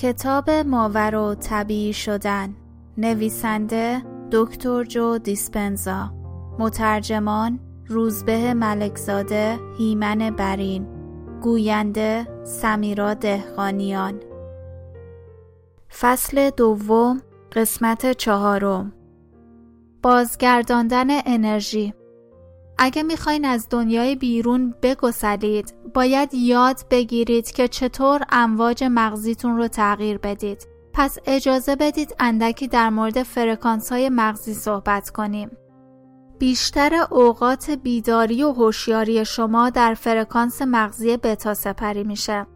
کتاب ماور و طبیعی شدن. نویسنده دکتر جو دیسپنزا. مترجمان روزبه ملکزاده هیمن برین. گوینده سمیرا دهقانیان. فصل دوم قسمت چهارم. بازگرداندن انرژی. اگه می‌خواین از دنیای بیرون بگسلید باید یاد بگیرید که چطور امواج مغزیتون رو تغییر بدید. پس اجازه بدید اندکی در مورد فرکانس های مغزی صحبت کنیم. بیشتر اوقات بیداری و هوشیاری شما در فرکانس مغزی بتا سپری میشه.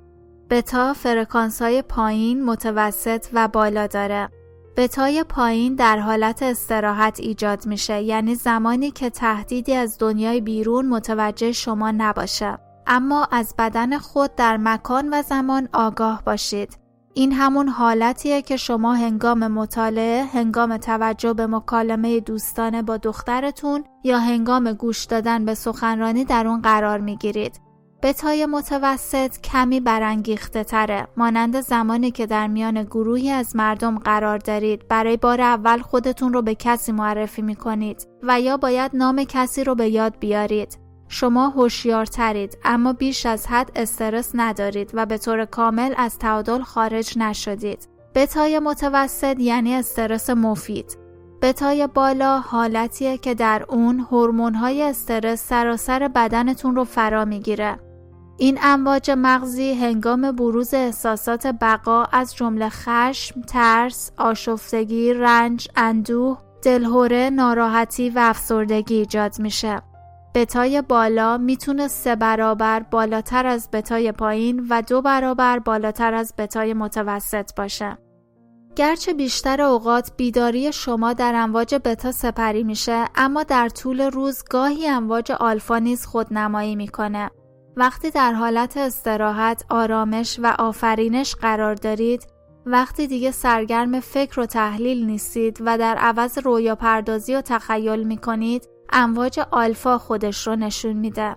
بتا فرکانس های پایین، متوسط و بالا داره. بتای پایین در حالت استراحت ایجاد میشه یعنی زمانی که تهدیدی از دنیای بیرون متوجه شما نباشه اما از بدن خود در مکان و زمان آگاه باشید این همون حالتیه که شما هنگام مطالعه، هنگام توجه به مکالمه دوستانه با دخترتون یا هنگام گوش دادن به سخنرانی در اون قرار می‌گیرید. بتای متوسط کمی برانگیخته تره. مانند زمانی که در میان گروهی از مردم قرار دارید برای بار اول خودتون رو به کسی معرفی می کنید و یا باید نام کسی رو به یاد بیارید. شما هوشیارترید اما بیش از حد استرس ندارید و به طور کامل از تعادل خارج نشدید. بتای متوسط یعنی استرس مفید. بتای بالا حالتیه که در اون هورمون‌های استرس سراسر بدنتون رو فرا می‌گیره. این امواج مغزی هنگام بروز احساسات بقا از جمله خشم، ترس، آشفتگی، رنج، اندوه، دلهوره، ناراحتی و افسردگی ایجاد میشه. بتای بالا می‌تونه سه برابر بالاتر از بتای پایین و دو برابر بالاتر از بتای متوسط باشه. گرچه بیشتر اوقات بیداری شما در امواج بتا سپری میشه اما در طول روز گاهی امواج آلفا نیز خودنمایی می‌کنه. وقتی در حالت استراحت، آرامش و آفرینش قرار دارید، وقتی دیگه سرگرم فکر و تحلیل نیستید و در عوض رویا پردازی و تخیل می کنید، امواج آلفا خودش رو نشون میده.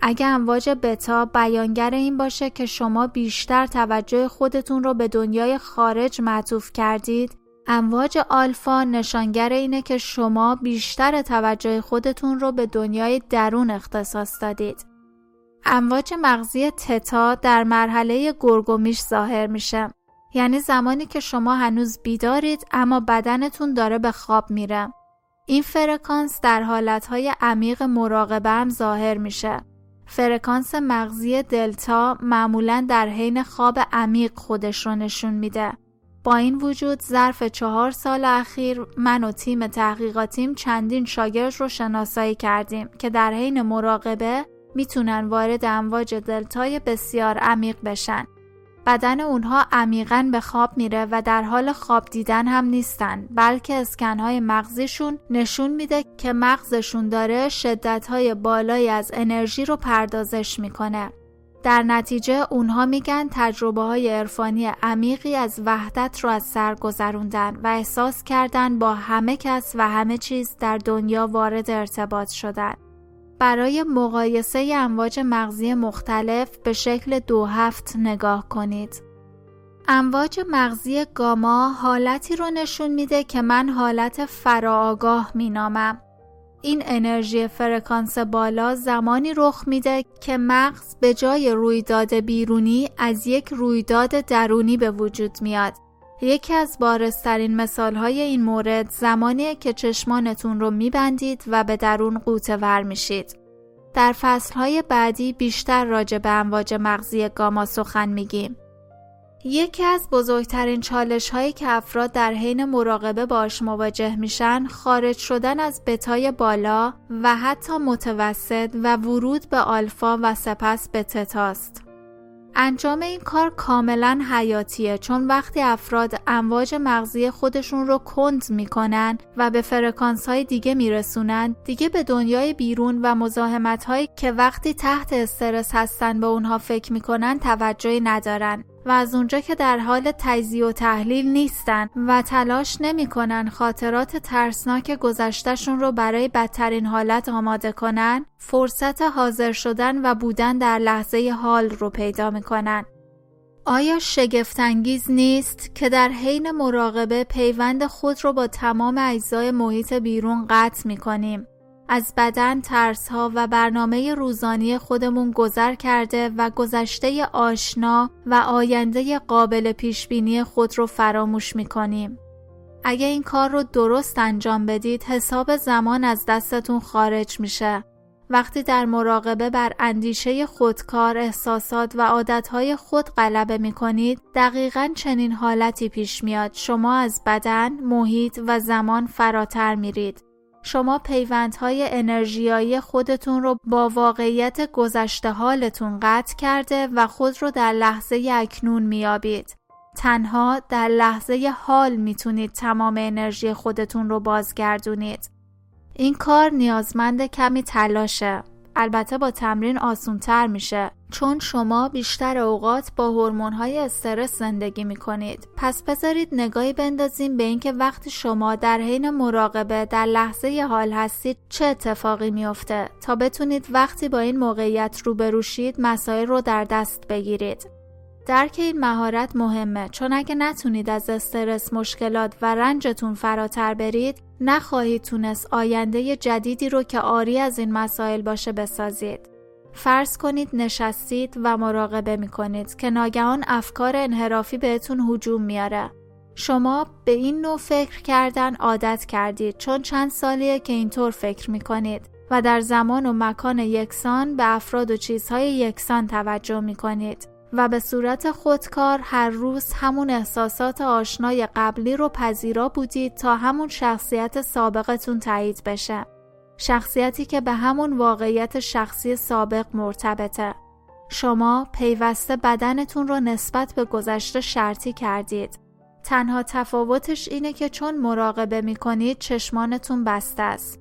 اگه امواج بتا بیانگر این باشه که شما بیشتر توجه خودتون رو به دنیای خارج معطوف کردید، امواج آلفا نشانگر اینه که شما بیشتر توجه خودتون رو به دنیای درون اختصاص دادید. امواج مغزی تتا در مرحله گرگومیش ظاهر میشه. یعنی زمانی که شما هنوز بیدارید اما بدنتون داره به خواب میره. این فرکانس در حالتهای عمیق مراقبه هم ظاهر میشه. فرکانس مغزی دلتا معمولا در حین خواب عمیق خودش رو نشون میده. با این وجود ظرف چهار سال اخیر من و تیم تحقیقاتیم چندین شاگرد رو شناسایی کردیم که در حین مراقبه می‌تونن وارد امواج دلتای بسیار عمیق بشن. بدن اونها عمیقا به خواب میره و در حال خواب دیدن هم نیستن بلکه اسکنهای مغزیشون نشون میده که مغزشون داره شدتهای بالایی از انرژی رو پردازش می‌کنه. در نتیجه اونها میگن تجربه های عرفانی عمیقی از وحدت رو از سر گذروندن و احساس کردن با همه کس و همه چیز در دنیا وارد ارتباط شدن. برای مقایسه امواج مغزی مختلف به شکل دو هفت نگاه کنید. امواج مغزی گاما حالتی رو نشون میده که من حالت فراآگاه مینامم. این انرژی فرکانس بالا زمانی رخ میده که مغز به جای رویداد بیرونی از یک رویداد درونی به وجود میاد. یکی از بارسترین مثال های این مورد زمانیه که چشمانتون رو میبندید و به درون قوطه ور میشید. در فصل های بعدی بیشتر راجع به امواج مغزی گاما سخن میگیم. یکی از بزرگترین چالش هایی که افراد در حین مراقبه باش مواجه میشن خارج شدن از بتای بالا و حتی متوسط و ورود به آلفا و سپس به تتاست. انجام این کار کاملا حیاتیه چون وقتی افراد امواج مغزی خودشون رو کند می‌کنن و به فرکانس های دیگه میرسونن دیگه به دنیای بیرون و مزاحمت هایی که وقتی تحت استرس هستن به اونها فکر می‌کنن توجهی ندارن. و از اونجا که در حال تجزیه و تحلیل نیستن و تلاش نمی‌کنن خاطرات ترسناک گذشتهشون رو برای بدترین حالت آماده کنن فرصت حاضر شدن و بودن در لحظه حال رو پیدا می‌کنن آیا شگفتانگیز نیست که در حین مراقبه پیوند خود رو با تمام اجزای محیط بیرون قطع می کنیم؟ از بدن ترس ها و برنامه روزانی خودمون گذر کرده و گذشته آشنا و آینده قابل پیش بینی خود رو فراموش می کنیم. اگه این کار رو درست انجام بدید حساب زمان از دستتون خارج میشه. وقتی در مراقبه بر اندیشه خودکار احساسات و عادتهای خود غلبه می کنید دقیقا چنین حالتی پیش میاد شما از بدن، محیط و زمان فراتر میرید. شما پیوندهای انرژیایی خودتون رو با واقعیت گذشته حالتون قطع کرده و خود رو در لحظه اکنون میابید. تنها در لحظه حال می‌تونید تمام انرژی خودتون رو بازگردونید. این کار نیازمند کمی تلاشه. البته با تمرین آسونتر میشه چون شما بیشتر اوقات با های استرس زندگی می‌کنید. پس بذارید نگاهی بندازیم به اینکه وقتی شما در حین مراقبه در لحظه حال هستید چه اتفاقی میافته تا بتونید وقتی با این موقعیت روبروشید مسائل رو در دست بگیرید. درک این مهارت مهمه چون اگه نتونید از استرس مشکلات و رنجتون فراتر برید نخواهید تونست آینده جدیدی رو که آری از این مسائل باشه بسازید. فرض کنید نشستید و مراقبه می کنید که ناگهان افکار انحرافی بهتون هجوم میاره. شما به این نوع فکر کردن عادت کردید چون چند سالیه که اینطور فکر می کنید و در زمان و مکان یکسان به افراد و چیزهای یکسان توجه می کنید. و به صورت خودکار هر روز همون احساسات آشنای قبلی رو پذیرا بودید تا همون شخصیت سابقتون تایید بشه. شخصیتی که به همون واقعیت شخصی سابق مرتبطه. شما پیوسته بدنتون رو نسبت به گذشته شرطی کردید. تنها تفاوتش اینه که چون مراقبه می‌کنید چشمانتون بسته است.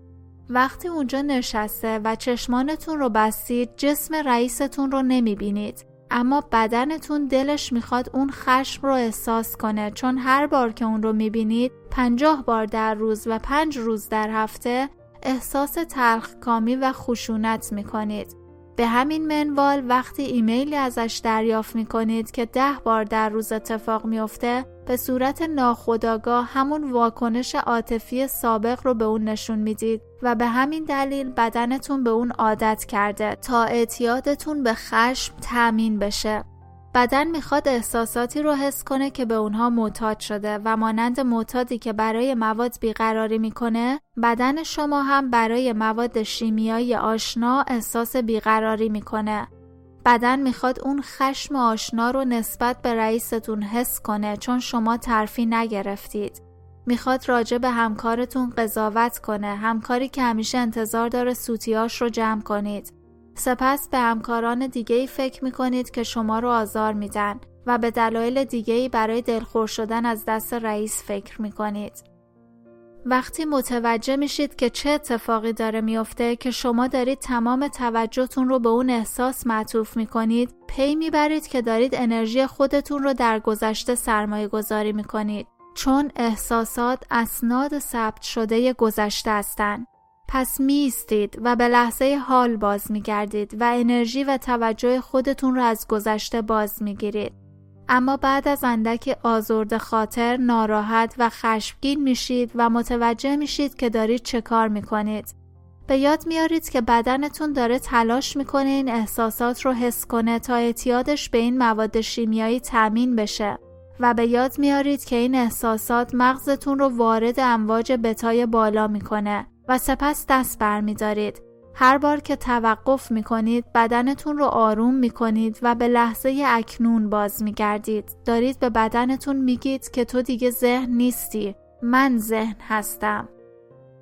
وقتی اونجا نشسته و چشمانتون رو بستید جسم رئیستون رو نمی‌بینید اما بدنتون دلش می‌خواد اون خشم رو احساس کنه چون هر بار که اون رو می‌بینید پنجاه بار در روز و پنج روز در هفته احساس کامی و خشونت می‌کنید. به همین منوال وقتی ایمیلی ازش دریافت می‌کنید که ده بار در روز اتفاق میافته به صورت ناخودآگاه همون واکنش عاطفی سابق رو به اون نشون می‌دید و به همین دلیل بدنتون به اون عادت کرده تا اعتیادتون به خشم تأمین بشه بدن می‌خواد احساساتی رو حس کنه که به اونها معتاد شده و مانند معتادی که برای مواد بیقراری می‌کنه بدن شما هم برای مواد شیمیایی آشنا احساس بیقراری می‌کنه بدن می‌خواد اون خشم آشنا رو نسبت به رئیستون حس کنه چون شما ترفی نگرفتید. می‌خواد راجع به همکارتون قضاوت کنه همکاری که همیشه انتظار داره سوتیاش رو جمع کنید. سپس به همکاران دیگه ای فکر می‌کنید که شما رو آزار میدن و به دلایل دیگه ای برای دلخور شدن از دست رئیس فکر می‌کنید. وقتی متوجه میشید که چه اتفاقی داره میافته که شما دارید تمام توجهتون رو به اون احساس معطوف می‌کنید پی می‌برید که دارید انرژی خودتون رو در گذشته سرمایه گذاری می‌کنید چون احساسات اسناد ثبت شده گذشته هستند پس میستید و به لحظه حال باز میگردید و انرژی و توجه خودتون رو از گذشته باز می‌گیرید. اما بعد از اندکی آزرد خاطر ناراحت و خشمگین میشید و متوجه میشید که دارید چه کار می‌کنید. به یاد میارید که بدنتون داره تلاش می‌کنه این احساسات رو حس کنه تا اعتیادش به این مواد شیمیایی تأمین بشه. و به یاد میارید که این احساسات مغزتون رو وارد امواج بتای بالا می‌کنه. و سپس دست برمیدارید هر بار که توقف می کنید بدنتون رو آروم می کنید و به لحظه اکنون باز می گردید. دارید به بدنتون میگید که تو دیگه ذهن نیستی. من ذهن هستم.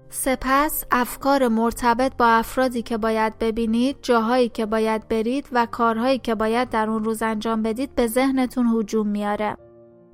سپس افکار مرتبط با افرادی که باید ببینید، جاهایی که باید برید و کارهایی که باید در اون روز انجام بدید به ذهنتون هجوم میاره.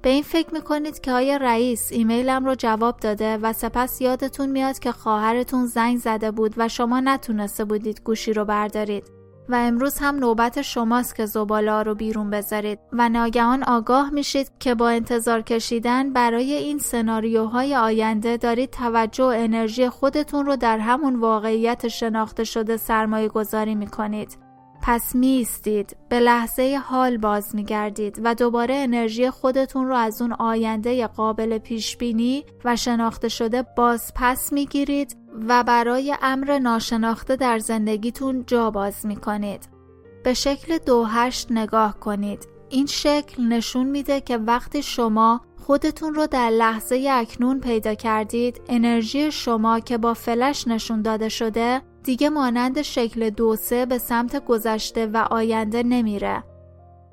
به این فکر می‌کنید که آیا رئیس ایمیلم رو جواب داده و سپس یادتون میاد که خواهرتون زنگ زده بود و شما نتونسته بودید گوشی رو بردارید و امروز هم نوبت شماست که زباله رو بیرون بذارید و ناگهان آگاه میشید که با انتظار کشیدن برای این سناریوهای آینده دارید توجه و انرژی خودتون رو در همون واقعیت شناخته شده سرمایه گذاری می‌کنید. پس میستید به لحظه حال باز میگردید و دوباره انرژی خودتون رو از اون آینده قابل پیش بینی و شناخته شده باز پس می‌گیرید و برای امر ناشناخته در زندگیتون جا باز می‌کنید. به شکل دو هشت نگاه کنید. این شکل نشون میده که وقتی شما خودتون رو در لحظه اکنون پیدا کردید انرژی شما که با فلش نشون داده شده دیگه مانند شکل دو سه به سمت گذشته و آینده نمیره.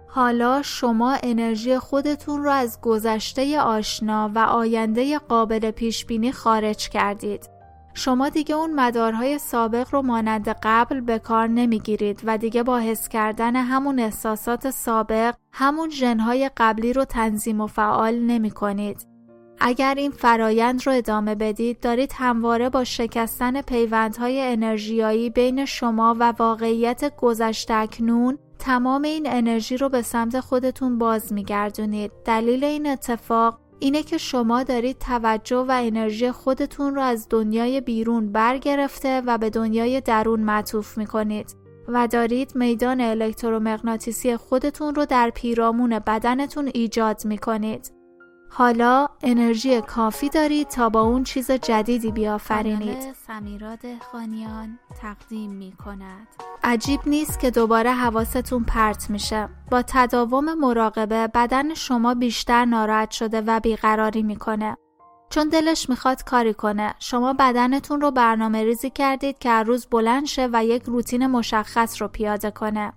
حالا شما انرژی خودتون رو از گذشته آشنا و آینده قابل پیش بینی خارج کردید. شما دیگه اون مدارهای سابق رو مانند قبل به کار نمی‌گیرید و دیگه با حس کردن همون احساسات سابق همون ژنهای قبلی رو تنظیم و فعال نمی کنید. اگر این فرایند رو ادامه بدید دارید همواره با شکستن پیوندهای انرژیایی بین شما و واقعیت گذشته اکنون تمام این انرژی رو به سمت خودتون باز میگردونید. دلیل این اتفاق اینه که شما دارید توجه و انرژی خودتون رو از دنیای بیرون برگرفته و به دنیای درون معطوف می‌کنید و دارید میدان الکترومغناطیسی خودتون رو در پیرامون بدنتون ایجاد می‌کنید. حالا انرژی کافی دارید تا با اون چیز جدیدی بیافرینید. سمیراد خانیان تقدیم می کند. عجیب نیست که دوباره حواستون پرت میشه. با تداوم مراقبه بدن شما بیشتر ناراحت شده و بیقراری می‌کنه. چون دلش می‌خواد کاری کنه. شما بدنتون رو برنامه ریزی کردید که هر روز بلند شه و یک روتین مشخص رو پیاده کنه.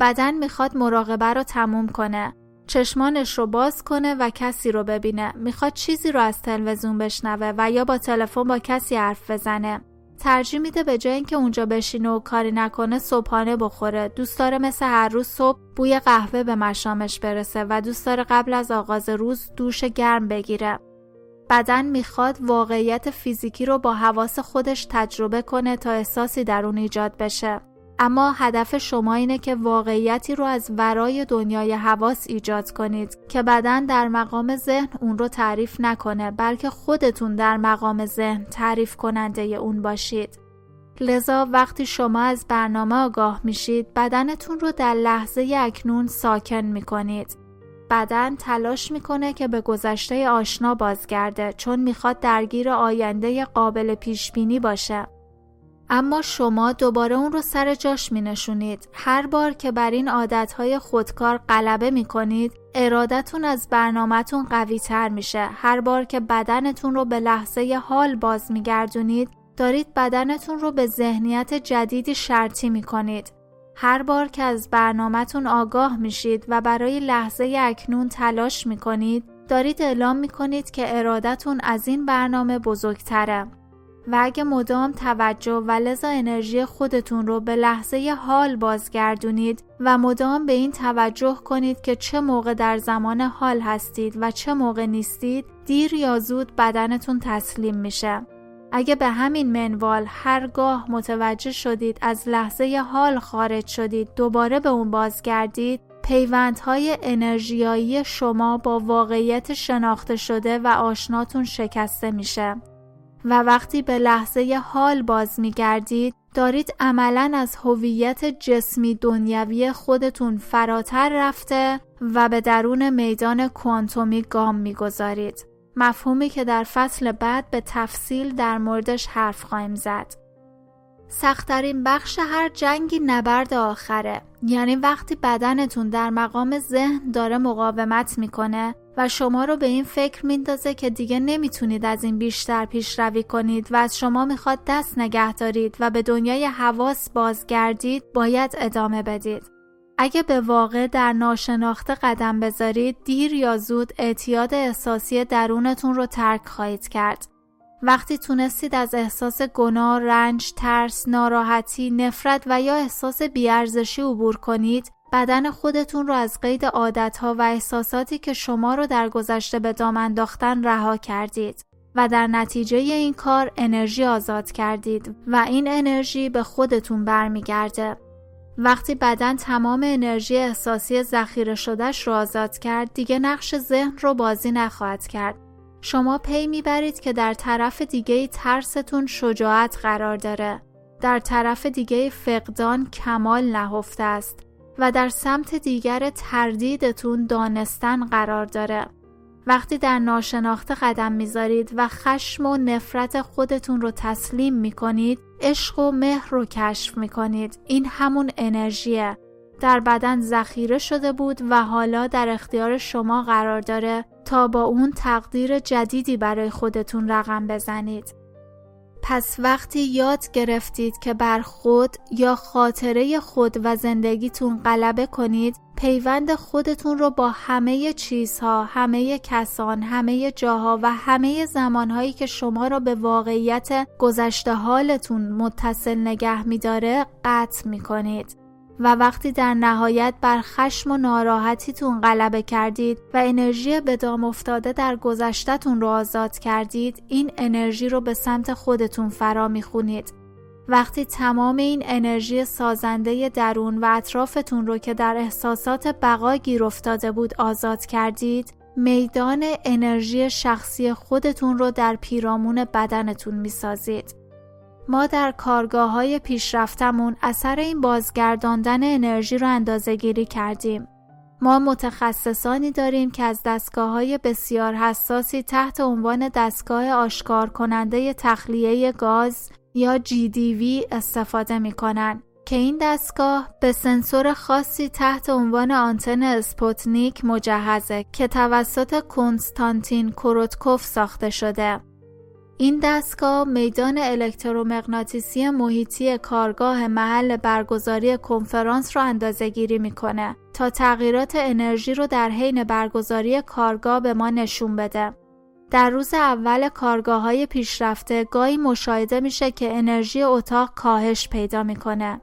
بدن می‌خواد مراقبه رو تموم کنه. چشمانش رو باز کنه و کسی رو ببینه. می‌خواد چیزی رو از تلویزیون بشنوه و یا با تلفن با کسی حرف بزنه. ترجیح میده به جای اینکه اونجا بشینه و کاری نکنه صبحانه بخوره. دوست داره مثل هر روز صبح بوی قهوه به مشامش برسه و دوست داره قبل از آغاز روز دوش گرم بگیره. بدن می‌خواد واقعیت فیزیکی رو با حواس خودش تجربه کنه تا احساسی در اون ایجاد بشه. اما هدف شما اینه که واقعیتی رو از ورای دنیای حواس ایجاد کنید که بدن در مقام ذهن اون رو تعریف نکنه بلکه خودتون در مقام ذهن تعریف کننده اون باشید. لذا وقتی شما از برنامه آگاه میشید بدنتون رو در لحظه اکنون ساکن می‌کنید. بدن تلاش می‌کنه که به گذشته آشنا بازگرده چون می‌خواد درگیر آینده قابل پیش بینی باشه. اما شما دوباره اون رو سر جاش می نشونید. هر بار که بر این عادتهای خودکار غلبه می کنید ارادتون از برنامهتون قوی تر میشه. هر بار که بدنتون رو به لحظه حال باز می گردونید دارید بدنتون رو به ذهنیت جدیدی شرطی می کنید. هر بار که از برنامهتون آگاه میشید و برای لحظه اکنون تلاش می کنید دارید اعلام می کنید که ارادتون از این برنامه بزرگتره. و اگه مدام توجه و لذا انرژی خودتون رو به لحظه حال بازگردونید و مدام به این توجه کنید که چه موقع در زمان حال هستید و چه موقع نیستید دیر یا زود بدنتون تسلیم میشه. اگه به همین منوال هرگاه متوجه شدید از لحظه حال خارج شدید دوباره به اون بازگردید پیوندهای انرژیایی شما با واقعیت شناخته شده و آشناتون شکسته میشه و وقتی به لحظه حال باز می گردید دارید عملا از هویت جسمی دنیوی خودتون فراتر رفته و به درون میدان کوانتومی گام می‌گذارید. مفهومی که در فصل بعد به تفصیل در موردش حرف خواهیم زد. سختترین بخش هر جنگی نبرد آخره یعنی وقتی بدنتون در مقام ذهن داره مقاومت می‌کنه و شما رو به این فکر میندازه که دیگه نمی‌تونید از این بیشتر پیشروی کنید و از شما می‌خواد دست نگه دارید و به دنیای حواس بازگردید باید ادامه بدید. اگه به واقع در ناشناخته قدم بذارید دیر یا زود اعتیاد احساسی درونتون رو ترک خواهید کرد. وقتی تونستید از احساس گناه، رنج، ترس، ناراحتی، نفرت و یا احساس بیارزشی عبور کنید بدن خودتون رو از قید عادتها و احساساتی که شما رو در گذشته به دام انداختن رها کردید و در نتیجه این کار انرژی آزاد کردید و این انرژی به خودتون برمیگرده. وقتی بدن تمام انرژی احساسی ذخیره شدهش رو آزاد کرد دیگه نقش ذهن رو بازی نخواهد کرد. شما پی می‌برید که در طرف دیگه ترستون شجاعت قرار داره. در طرف دیگه فقدان کمال نهفته است و در سمت دیگر تردیدتون دانستن قرار داره. وقتی در ناشناخته قدم می‌ذارید و خشم و نفرت خودتون رو تسلیم می‌کنید عشق و مهر رو کشف می‌کنید. این همون انرژیه. در بدن ذخیره شده بود و حالا در اختیار شما قرار داره تا با اون تقدیر جدیدی برای خودتون رقم بزنید. پس وقتی یاد گرفتید که بر خود یا خاطره خود و زندگیتون غلبه کنید پیوند خودتون رو با همه چیزها، همه کسان، همه جاها و همه زمانهایی که شما را به واقعیت گذشته حالتون متصل نگه میداره قطع می کنید. و وقتی در نهایت بر خشم و ناراحتیتون غلبه کردید و انرژی به دام افتاده در گذشتهتون رو آزاد کردید این انرژی رو به سمت خودتون فرا می‌خونید. وقتی تمام این انرژی سازنده درون و اطرافتون رو که در احساسات بقا گیر افتاده بود آزاد کردید میدان انرژی شخصی خودتون رو در پیرامون بدنتون می‌سازید. ما در کارگاه های پیشرفتمون اثر این بازگرداندن انرژی رو اندازه گیری کردیم. ما متخصصانی داریم که از دستگاه های بسیار حساسی تحت عنوان دستگاه آشکار کننده تخلیه گاز یا GDV استفاده می کنن. که این دستگاه به سنسور خاصی تحت عنوان آنتن اسپوتنیک مجهزه که توسط کنستانتین کوروتکوف ساخته شده. این دستگاه میدان الکترومغناطیسی محیطی کارگاه محل برگزاری کنفرانس را اندازه گیری می‌کنه تا تغییرات انرژی رو در حین برگزاری کارگاه به ما نشون بده. در روز اول کارگاه های پیشرفته گاهی مشاهده میشه که انرژی اتاق کاهش پیدا می‌کنه.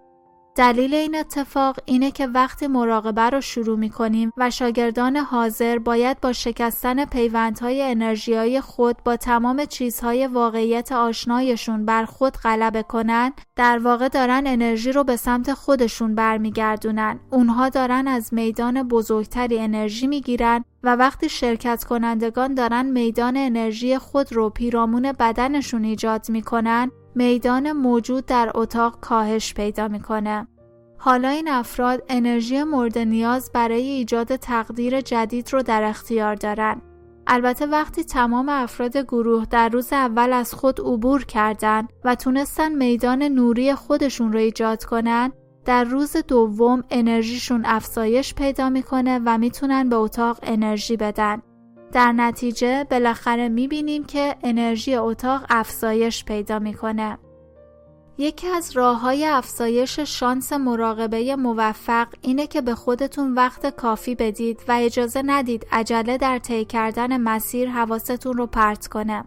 دلیل این اتفاق اینه که وقتی مراقبه رو شروع می کنیم و شاگردان حاضر باید با شکستن پیوندهای انرژیایی خود با تمام چیزهای واقعیت آشنایشون بر خود غلبه کنن در واقع دارن انرژی رو به سمت خودشون برمیگردونن. اونها دارن از میدان بزرگتری انرژی می‌گیرن و وقتی شرکت کنندگان دارن میدان انرژی خود رو پیرامون بدنشون ایجاد می‌کنن میدان موجود در اتاق کاهش پیدا می‌کنه. حالا این افراد انرژی مورد نیاز برای ایجاد تقدیر جدید رو در اختیار دارن. البته وقتی تمام افراد گروه در روز اول از خود عبور کردند و تونستن میدان نوری خودشون رو ایجاد کنن در روز دوم انرژیشون افزایش پیدا می‌کنه و می‌تونن به اتاق انرژی بدن در نتیجه بالاخره می‌بینیم که انرژی اتاق افزایش پیدا می‌کنه. یکی از راه های افزایش شانس مراقبه موفق اینه که به خودتون وقت کافی بدید و اجازه ندید عجله در طی کردن مسیر حواستون رو پرت کنه.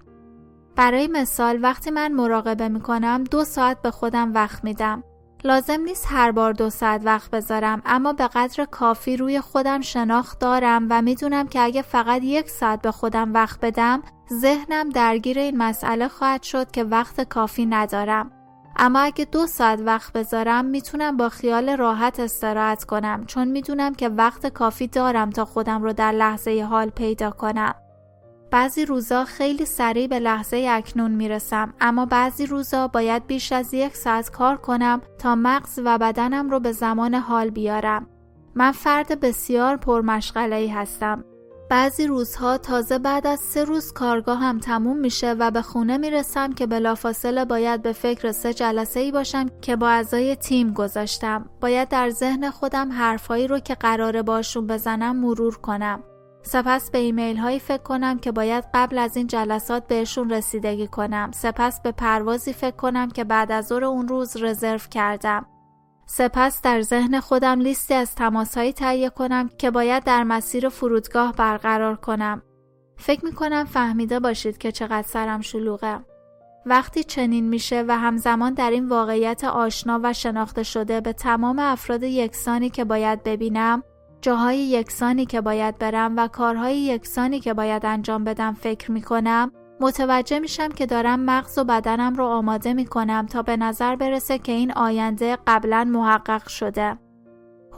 برای مثال وقتی من مراقبه می‌کنم دو ساعت به خودم وقت میدم. لازم نیست هر بار دو ساعت وقت بذارم اما به قدر کافی روی خودم شناخت دارم و می‌دونم که اگه فقط یک ساعت به خودم وقت بدم ذهنم درگیر این مسئله خواهد شد که وقت کافی ندارم. اما اگه دو ساعت وقت بذارم می‌تونم با خیال راحت استراحت کنم چون می‌دونم که وقت کافی دارم تا خودم رو در لحظه حال پیدا کنم. بعضی روزا خیلی سریع به لحظه اکنون می‌رسم اما بعضی روزا باید بیش از یک ساعت کار کنم تا مغز و بدنم رو به زمان حال بیارم. من فرد بسیار پرمشغله هستم. بعضی روزها تازه بعد از سه روز کارگاه هم تموم میشه و به خونه می‌رسم که بلافاصله باید به فکر سه جلسه ای باشم که با اعضای تیم گذاشتم. باید در ذهن خودم حرفایی رو که قراره باشون بزنم مرور کنم. سپس به ایمیل هایی فکر کنم که باید قبل از این جلسات بهشون رسیدگی کنم. سپس به پروازی فکر کنم که بعد از ظهر اون روز رزرو کردم. سپس در ذهن خودم لیستی از تماسهایی تهیه کنم که باید در مسیر فرودگاه برقرار کنم. فکر می کنم فهمیده باشید که چقدر سرم شلوغه. وقتی چنین میشه و همزمان در این واقعیت آشنا و شناخته شده به تمام افراد یکسانی که باید ببینم جاهای یکسانی که باید برم و کارهای یکسانی که باید انجام بدم فکر می کنم متوجه میشم که دارم مغز و بدنم رو آماده می کنم تا به نظر برسه که این آینده قبلا محقق شده.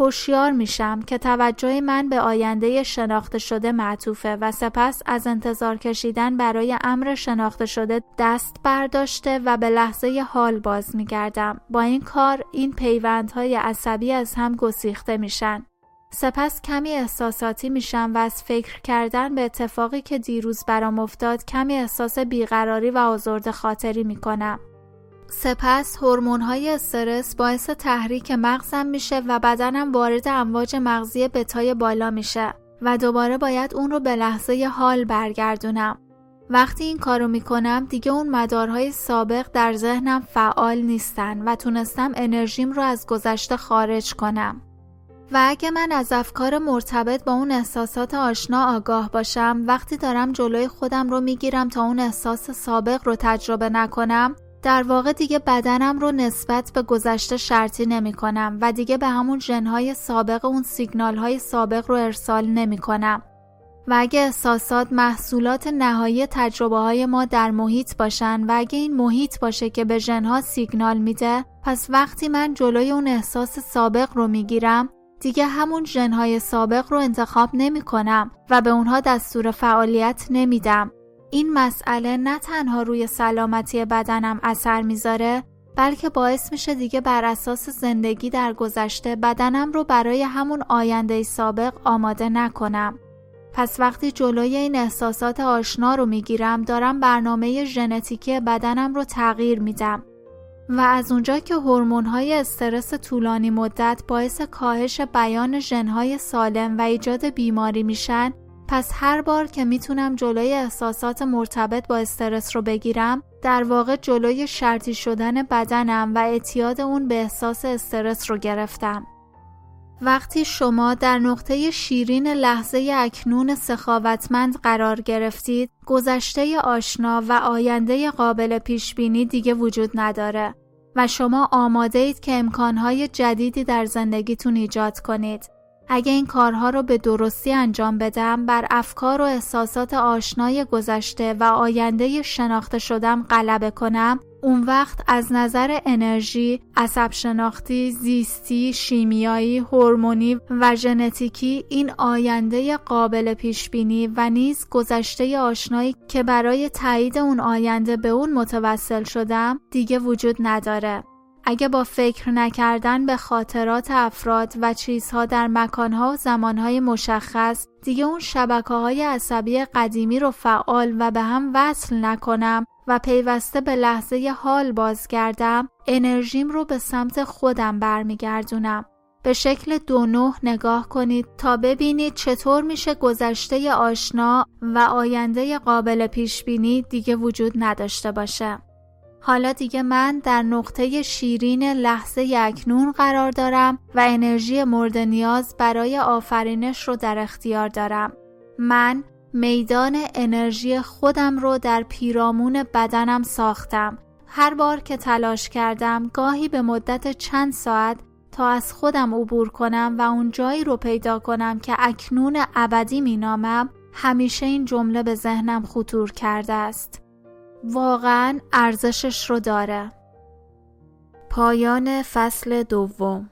هوشیار میشم که توجه من به آینده شناخته شده معطوفه و سپس از انتظار کشیدن برای امر شناخته شده دست برداشته و به لحظه حال باز میگردم با این کار این پیوندهای عصبی از هم گسیخته میشن سپس کمی احساساتی میشم و از فکر کردن به اتفاقی که دیروز برام افتاد کمی احساس بیقراری و آزرد خاطری می‌کنم سپس های استرس باعث تحریک مغزم میشه و بدنم وارد امواج مغزی بتای بالا میشه و دوباره باید اون رو به لحظه حال برگردونم. وقتی این کارو می‌کنم دیگه اون مدارهای سابق در ذهنم فعال نیستن و تونستم انرژیم رو از گذشته خارج کنم. و اگه من از افکار مرتبط با اون احساسات آشنا آگاه باشم وقتی دارم جلوی خودم رو می‌گیرم تا اون احساس سابق رو تجربه نکنم در واقع دیگه بدنم رو نسبت به گذشته شرطی نمی کنم و دیگه به همون جنهای سابق اون سیگنال های سابق رو ارسال نمی کنم. و اگه احساسات محصولات نهایی تجربه های ما در محیط باشن و اگه این محیط باشه که به جنها سیگنال میده پس وقتی من جلوی اون احساس سابق رو می‌گیرم دیگه همون جنهای سابق رو انتخاب نمی کنم و به اونها دستور فعالیت نمیدم این مسئله نه تنها روی سلامتی بدنم اثر می‌ذاره بلکه باعث میشه دیگه بر اساس زندگی در گذشته بدنم رو برای همون آینده سابق آماده نکنم. پس وقتی جلوی این احساسات آشنا رو می‌گیرم دارم برنامه ژنتیکی بدنم رو تغییر میدم. و از اونجا که های استرس طولانی مدت باعث کاهش بیان ژنهای سالم و ایجاد بیماری میشن پس هر بار که می‌تونم جلوی احساسات مرتبط با استرس رو بگیرم در واقع جلوی شرطی شدن بدنم و اعتیاد اون به احساس استرس رو گرفتم. وقتی شما در نقطه شیرین لحظه اکنون سخاوتمند قرار گرفتید، گذشته آشنا و آینده قابل پیش بینی دیگه وجود نداره و شما آماده اید که امکانهای جدیدی در زندگیتون ایجاد کنید. اگه این کارها رو به درستی انجام بدم بر افکار و احساسات آشنای گذشته و آینده شناخته شدم غلبه کنم اون وقت از نظر انرژی، عصب شناختی، زیستی، شیمیایی، هورمونی و ژنتیکی این آینده قابل پیش بینی و نیز گذشته آشنایی که برای تایید اون آینده به اون متوسل شدم دیگه وجود نداره. اگه با فکر نکردن به خاطرات افراد و چیزها در مکانها و زمانهای مشخص دیگه اون شبکه های عصبی قدیمی رو فعال و به هم وصل نکنم و پیوسته به لحظه حال بازگردم انرژیم رو به سمت خودم برمیگردونم به شکل دو نه نگاه کنید تا ببینید چطور میشه گذشته آشنا و آینده قابل پیش بینی دیگه وجود نداشته باشه. حالا دیگه من در نقطه شیرین لحظه اکنون قرار دارم و انرژی مورد نیاز برای آفرینش رو در اختیار دارم. من میدان انرژی خودم رو در پیرامون بدنم ساختم. هر بار که تلاش کردم گاهی به مدت چند ساعت تا از خودم عبور کنم و اون جایی رو پیدا کنم که اکنون ابدی مینامم همیشه این جمله به ذهنم خطور کرده است. واقعا ارزشش رو داره پایان فصل دوم